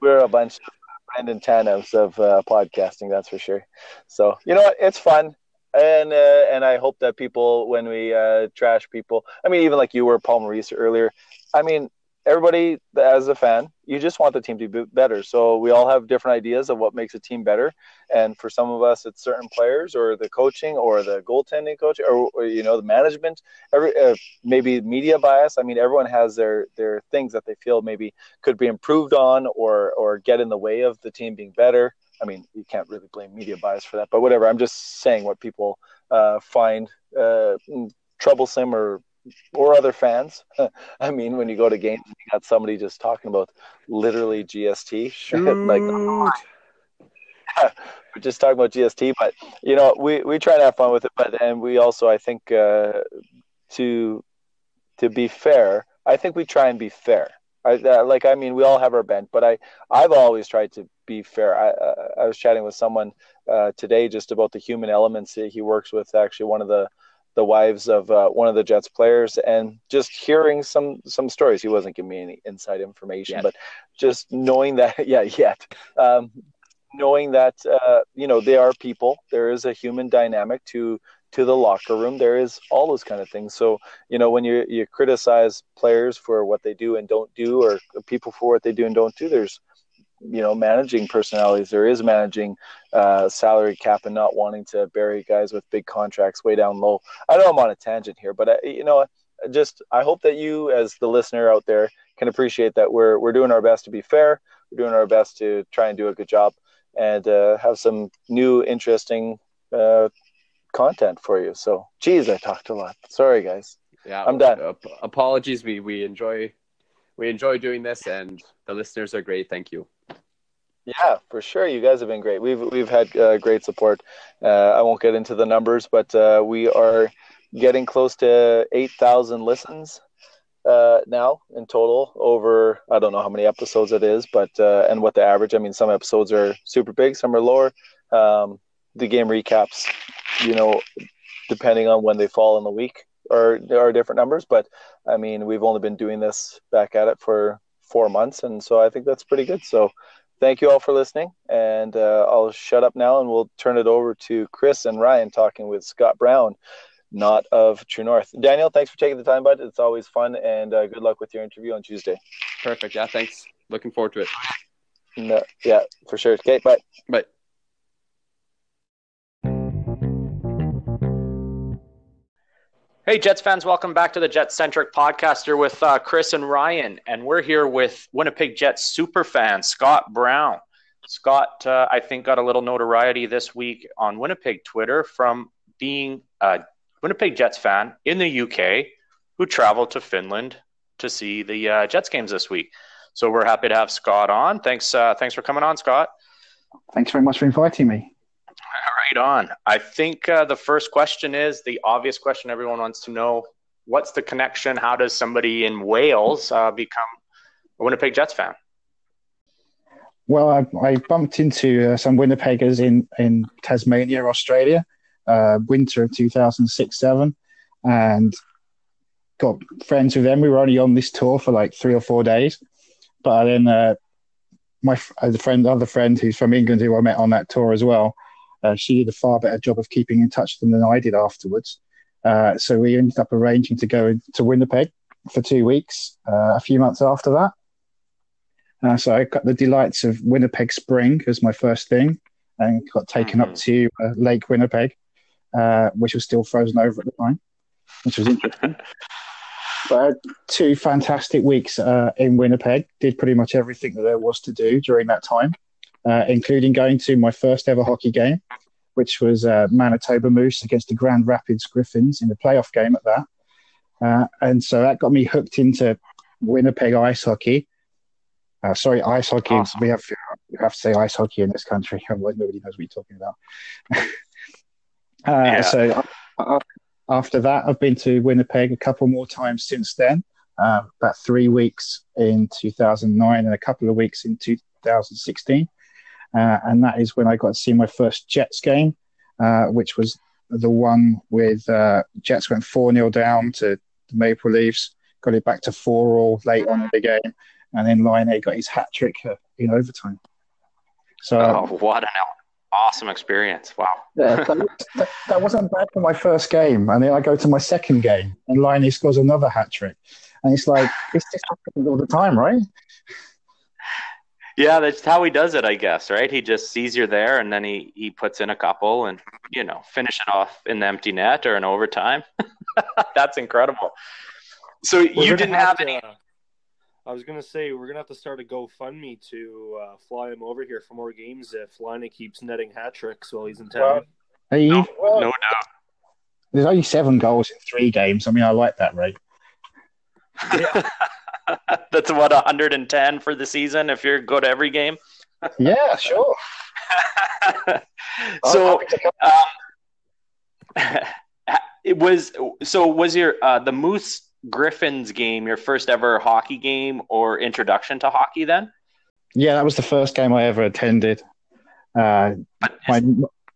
we're a bunch of Brandon Tanevs of uh, podcasting, that's for sure. So you know what? It's fun, and uh, and I hope that people, when we uh, trash people, I mean, even like you were Paul Maurice earlier. I mean, everybody as a fan, you just want the team to be better. So we all have different ideas of what makes a team better, and for some of us, it's certain players or the coaching or the goaltending coach or, or you know the management. Every uh, maybe media bias. I mean, everyone has their their things that they feel maybe could be improved on or or get in the way of the team being better. I mean, you can't really blame media bias for that, but whatever. I'm just saying what people uh, find uh, troublesome or or other fans. I mean, when you go to games, you got somebody just talking about literally GST, Shit like we're just talking about GST, but you know, we, we try to have fun with it, but and we also, I think, uh, to to be fair, I think we try and be fair. I, uh, like, I mean, we all have our bent, but I, I've always tried to be fair. I, uh, I was chatting with someone uh, today just about the human elements. He works with actually one of the, the wives of uh, one of the Jets players, and just hearing some some stories. He wasn't giving me any inside information, yet. but just knowing that, yeah, yet, um, knowing that uh, you know they are people. There is a human dynamic to to the locker room. There is all those kind of things. So you know when you you criticize players for what they do and don't do, or people for what they do and don't do, there's you know managing personalities. There is managing uh, salary cap and not wanting to bury guys with big contracts way down low. I know I'm on a tangent here, but I, you know just I hope that you as the listener out there can appreciate that we're we're doing our best to be fair. We're doing our best to try and do a good job and uh, have some new interesting uh, content for you. So, geez, I talked a lot. Sorry, guys. Yeah, I'm done. Uh, apologies. We we enjoy we enjoy doing this, and the listeners are great. Thank you. Yeah, for sure. You guys have been great. We've we've had uh, great support. Uh, I won't get into the numbers, but uh, we are getting close to eight thousand listens uh, now in total over I don't know how many episodes it is, but uh, and what the average. I mean, some episodes are super big, some are lower. Um, the game recaps, you know, depending on when they fall in the week, are are different numbers. But I mean, we've only been doing this back at it for four months, and so I think that's pretty good. So. Thank you all for listening, and uh, I'll shut up now, and we'll turn it over to Chris and Ryan talking with Scott Brown not of True North. Daniel, thanks for taking the time, bud. It's always fun, and uh, good luck with your interview on Tuesday. Perfect. Yeah, thanks. Looking forward to it. No, yeah, for sure. Okay, bye. Bye. Hey, Jets fans, welcome back to the Jet Centric Podcaster with uh, Chris and Ryan. And we're here with Winnipeg Jets super fan, Scott Brown. Scott, uh, I think, got a little notoriety this week on Winnipeg Twitter from being a Winnipeg Jets fan in the UK who traveled to Finland to see the uh, Jets games this week. So we're happy to have Scott on. Thanks, uh, thanks for coming on, Scott. Thanks very much for inviting me. Right on. I think uh, the first question is the obvious question everyone wants to know: What's the connection? How does somebody in Wales uh, become a Winnipeg Jets fan? Well, I, I bumped into uh, some Winnipeggers in in Tasmania, Australia, uh, winter of 2006 7 and got friends with them. We were only on this tour for like three or four days. But then uh, my uh, the friend, other friend who's from England, who I met on that tour as well, uh, she did a far better job of keeping in touch with them than I did afterwards. Uh, so we ended up arranging to go to Winnipeg for two weeks uh, a few months after that. Uh, so I got the delights of Winnipeg Spring as my first thing and got taken mm-hmm. up to uh, Lake Winnipeg uh, which was still frozen over at the time, which was interesting. but two fantastic weeks uh, in Winnipeg. Did pretty much everything that there was to do during that time, uh, including going to my first ever hockey game, which was uh, Manitoba Moose against the Grand Rapids Griffins in the playoff game at that. Uh, and so that got me hooked into Winnipeg ice hockey. Uh, sorry, ice hockey. Awesome. We have we have to say ice hockey in this country, otherwise nobody knows what you're talking about. Uh, yeah. So after that, I've been to Winnipeg a couple more times since then. Uh, about three weeks in 2009 and a couple of weeks in 2016. Uh, and that is when I got to see my first Jets game, uh, which was the one with uh, Jets went 4 0 down to the Maple Leafs, got it back to 4 all late on in the game. And then Laine got his hat trick in overtime. So, oh, what an awesome experience. Wow. yeah, that, that, wasn't bad for my first game. And then I go to my second game and Laine scores another hat trick. And it's like, it's just happening all the time, right? Yeah, that's how he does it, I guess, right? He just sees you're there and then he, he puts in a couple and, you know, finish it off in the empty net or in overtime. that's incredible. So We're you didn't have, have any. Uh, I was gonna say we're gonna have to start a GoFundMe to uh, fly him over here for more games if Laine keeps netting hat tricks while he's in town. Well, no, well, no doubt. There's only seven goals in three games. I mean, I like that rate. Yeah. That's what 110 for the season if you're good every game. yeah, sure. so um, it was so was your uh, the Moose Griffins game your first ever hockey game or introduction to hockey then? Yeah, that was the first game I ever attended. Uh, my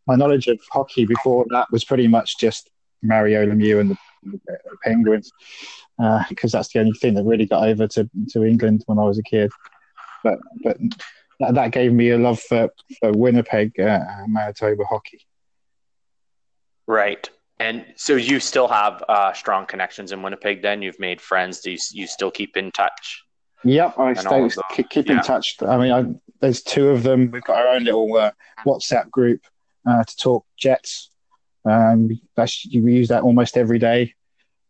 my knowledge of hockey before that was pretty much just Mario Lemieux and the, the Penguins, because uh, that's the only thing that really got over to, to England when I was a kid. But but that, that gave me a love for, for Winnipeg, uh, Manitoba hockey. Right. And so you still have uh, strong connections in Winnipeg. Then you've made friends. Do you, you still keep in touch? Yep, I stay, keep, in touch. I mean, I, there's two of them. We've got our own little uh, WhatsApp group uh, to talk Jets. Um, we use that almost every day,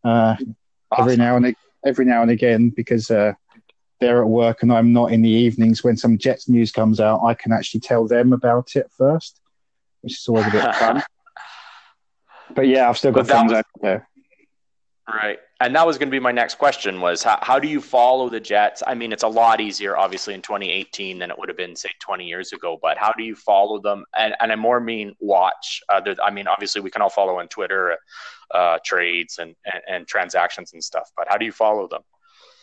uh, awesome. every now and every now and again because uh, they're at work and I'm not in the evenings. When some Jets news comes out, I can actually tell them about it first, which is always a bit fun. But yeah, I've still got friends was, out there. Right. And that was going to be my next question was how, how do you follow the Jets? I mean, it's a lot easier, obviously, in 2018 than it would have been, say, 20 years ago. But how do you follow them? And, and I more mean watch. Uh, I mean, obviously, we can all follow on Twitter uh, trades and, and, and transactions and stuff. But how do you follow them?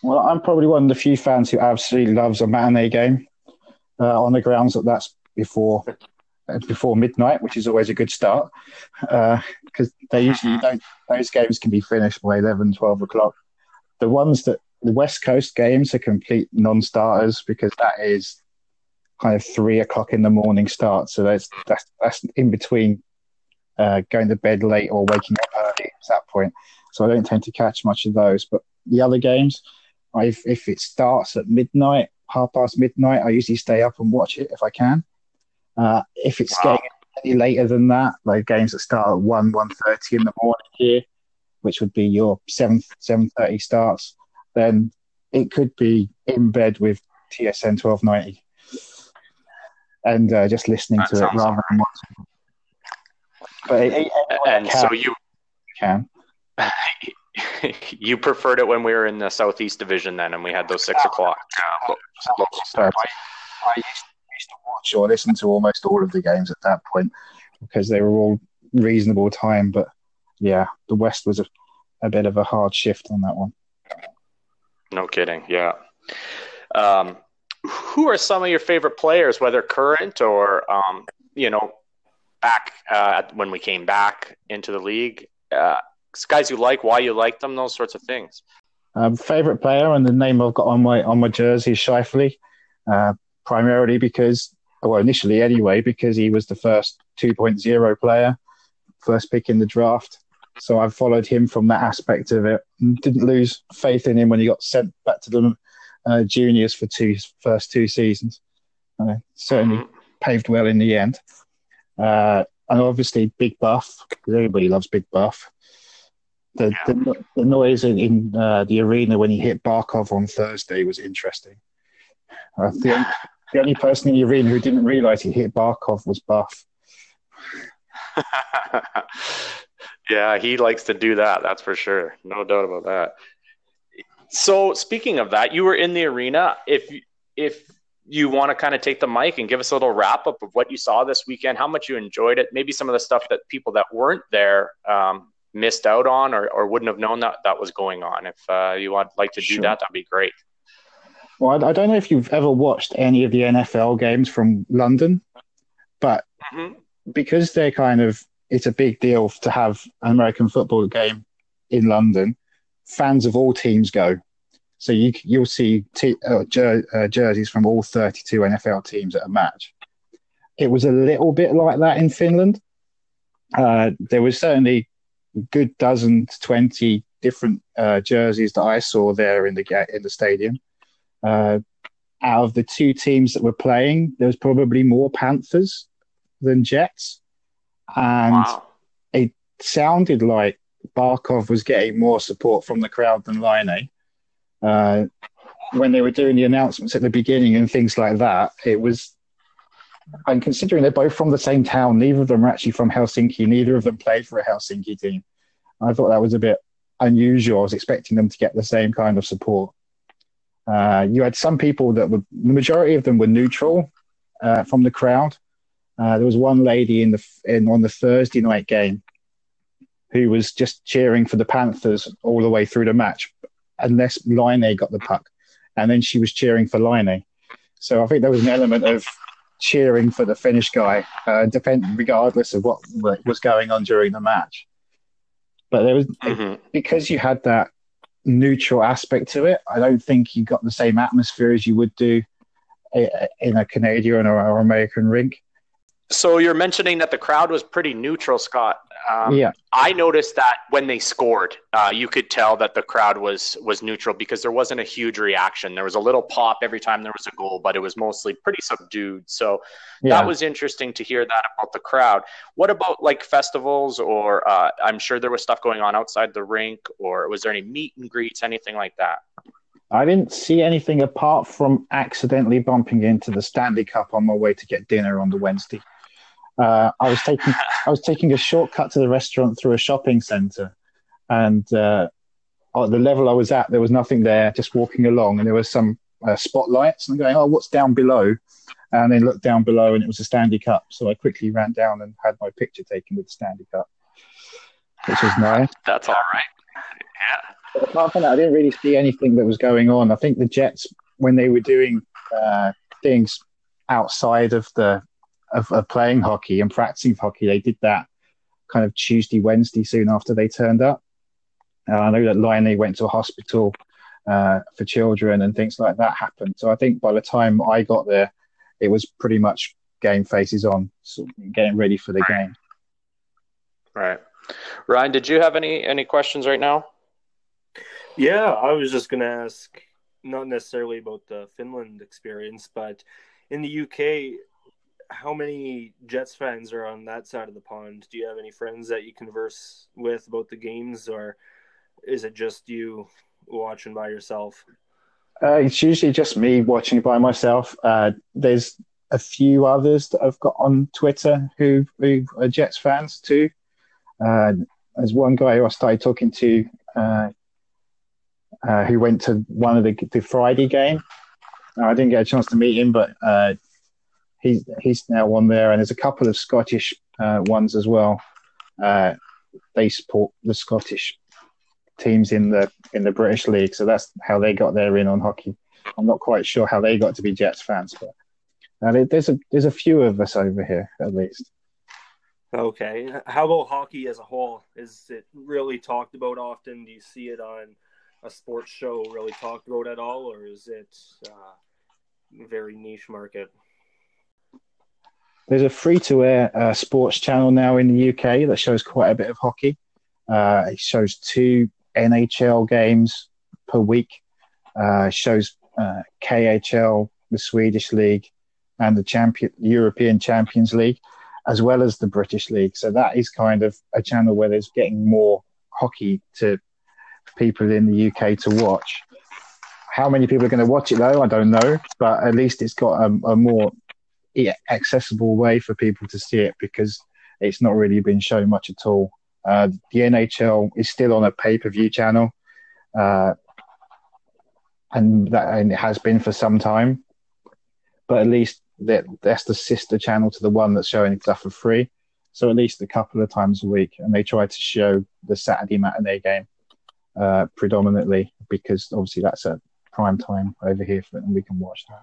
Well, I'm probably one of the few fans who absolutely loves a matinee game uh, on the grounds that that's before before midnight, which is always a good start because uh, they usually don't. Those games can be finished by 11, 12 o'clock. The ones that the West Coast games are complete non-starters because that is kind of three o'clock in the morning start. So that's that's that's in between uh, going to bed late or waking up that point. So I don't tend to catch much of those. But the other games, if if it starts at midnight, half past midnight, I usually stay up and watch it if I can. Uh, if it's wow. getting any later than that, like games that start at one one thirty in the morning here, which would be your seven seven thirty starts, then it could be in bed with TSN twelve ninety and uh, just listening that to it rather right. than watching. But it, it, and so you can. you preferred it when we were in the Southeast Division then, and we had those six o'clock uh, local starts. I, I used used to watch or listen to almost all of the games at that point because they were all reasonable time. But yeah, the West was a, a bit of a hard shift on that one. No kidding. Yeah. Um, who are some of your favorite players, whether current or um, you know back uh, when we came back into the league? Uh, guys you like, why you like them, those sorts of things. Um, favorite player and the name I've got on my on my jersey is Scheifele. Uh, primarily because, well, initially anyway, because he was the first 2.0 player, first pick in the draft. So I've followed him from that aspect of it. Didn't lose faith in him when he got sent back to the uh, juniors for two first two seasons. Uh, certainly mm-hmm. paved well in the end. Uh, and obviously, Big Buff, because everybody loves Big Buff. The, yeah. the, the, noise in, in uh, the arena when he hit Barkov on Thursday was interesting. Uh, the, the only person in the arena who didn't realise he hit Barkov was Buff. yeah, he likes to do that. That's for sure. No doubt about that. So, speaking of that, you were in the arena. If if you want to kind of take the mic and give us a little wrap up of what you saw this weekend, how much you enjoyed it, maybe some of the stuff that people that weren't there um, missed out on or, or wouldn't have known that that was going on. If uh, you would like to do sure. that, that'd be great. Well, I don't know if you've ever watched any of the NFL games from London, but mm-hmm. because they're kind of, it's a big deal to have an American football game in London. Fans of all teams go, so you you'll see t- uh, jer- uh, jerseys from all 32 NFL teams at a match. It was a little bit like that in Finland. Uh, there was certainly a good dozen to 20 different uh, jerseys that I saw there in the in the stadium uh, out of the two teams that were playing, there was probably more Panthers than Jets, and wow. it sounded like Barkov was getting more support from the crowd than Laine. Uh, when they were doing the announcements at the beginning and things like that, it was. And considering they're both from the same town, neither of them are actually from Helsinki. Neither of them played for a Helsinki team. I thought that was a bit unusual. I was expecting them to get the same kind of support. Uh, you had some people that were, the majority of them were neutral uh, from the crowd. Uh, there was one lady in the in on the Thursday night game who was just cheering for the Panthers all the way through the match, unless Laine got the puck, and then she was cheering for Laine. So I think there was an element of cheering for the Finnish guy, uh, depend regardless of what was going on during the match. But there was mm-hmm. because you had that neutral aspect to it. I don't think you got the same atmosphere as you would do in a Canadian or American rink. So you're mentioning that the crowd was pretty neutral, Scott. Um, yeah, I noticed that when they scored, uh, you could tell that the crowd was was neutral because there wasn't a huge reaction. There was a little pop every time there was a goal, but it was mostly pretty subdued. So yeah. that was interesting to hear that about the crowd. What about like festivals, or uh, I'm sure there was stuff going on outside the rink, or was there any meet and greets, anything like that? I didn't see anything apart from accidentally bumping into the Stanley Cup on my way to get dinner on the Wednesday. Uh, I was taking I was taking a shortcut to the restaurant through a shopping centre, and uh, at the level I was at, there was nothing there. Just walking along, and there was some uh, spotlights, and I'm going, "Oh, what's down below?" And then looked down below, and it was a Stanley Cup. So I quickly ran down and had my picture taken with the Stanley Cup, which was nice. That's all right. Yeah. But apart from that, I didn't really see anything that was going on. I think the Jets, when they were doing uh, things outside of the of, of playing hockey and practicing hockey. They did that kind of Tuesday, Wednesday soon after they turned up. Uh, I know that Laine went to a hospital uh, for children and things like that happened. So I think by the time I got there, it was pretty much game faces on, so getting ready for the right. game. Right, Ryan. Did you have any any questions right now? Yeah, I was just going to ask, not necessarily about the Finland experience, but in the UK, how many Jets fans are on that side of the pond? Do you have any friends that you converse with about the games, or is it just you watching by yourself? Uh, it's usually just me watching by myself. Uh, there's a few others that I've got on Twitter who, who are Jets fans too. Uh, there's one guy who I started talking to uh, uh, who went to one of the, the Friday game. I didn't get a chance to meet him, but uh, he's he's now on there, and there's a couple of Scottish uh, ones as well. Uh, they support the Scottish teams in the in the British League, so that's how they got their in on hockey. I'm not quite sure how they got to be Jets fans, but uh, there's a there's a few of us over here at least. Okay, how about hockey as a whole? Is it really talked about often? Do you see it on a sports show really talked about at all, or is it uh, very niche market? There's a free to air uh, sports channel now in the UK that shows quite a bit of hockey. Uh, it shows two NHL games per week, uh, shows uh, KHL, the Swedish League, and the champion, European Champions League, as well as the British League. So that is kind of a channel where there's getting more hockey to people in the UK to watch. How many people are going to watch it though? I don't know, but at least it's got a, a more accessible way for people to see it because it's not really been shown much at all. Uh, the NHL is still on a pay per view channel, uh, and that and it has been for some time. But at least that that's the sister channel to the one that's showing stuff for free. So at least a couple of times a week, and they try to show the Saturday matinee game uh, predominantly because obviously that's a prime time over here, for, and we can watch that.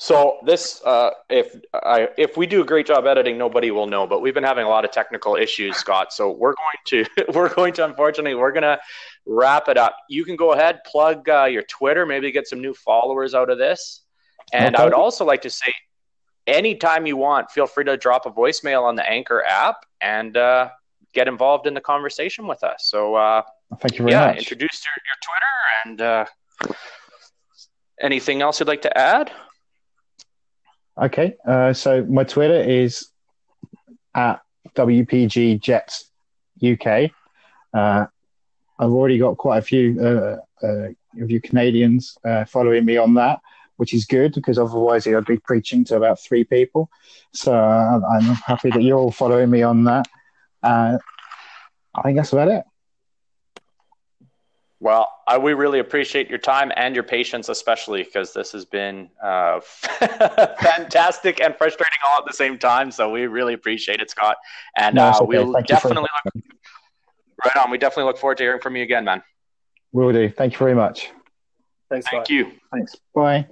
So this, uh, if I, if we do a great job editing, nobody will know. But we've been having a lot of technical issues, Scott. So we're going to we're going to unfortunately we're gonna wrap it up. You can go ahead, plug uh, your Twitter, maybe get some new followers out of this. And okay. I would also like to say, anytime you want, feel free to drop a voicemail on the Anchor app and uh, get involved in the conversation with us. So uh, thank you very yeah, much. Introduce your, your Twitter and uh, anything else you'd like to add. Okay, uh, so my Twitter is at WPG Jets UK. Uh, I've already got quite a few uh, uh, of you Canadians uh, following me on that, which is good because otherwise I'd be preaching to about three people. So uh, I'm happy that you're all following me on that. I think that's about it. Well, uh, we really appreciate your time and your patience, especially because this has been uh, fantastic and frustrating all at the same time. So we really appreciate it, Scott. And No, it's uh, we'll Thank you for- definitely look right on. We definitely look forward to hearing from you again, man. We will do. Thank you very much. Thanks, Thank Scott. you. Thanks. Bye.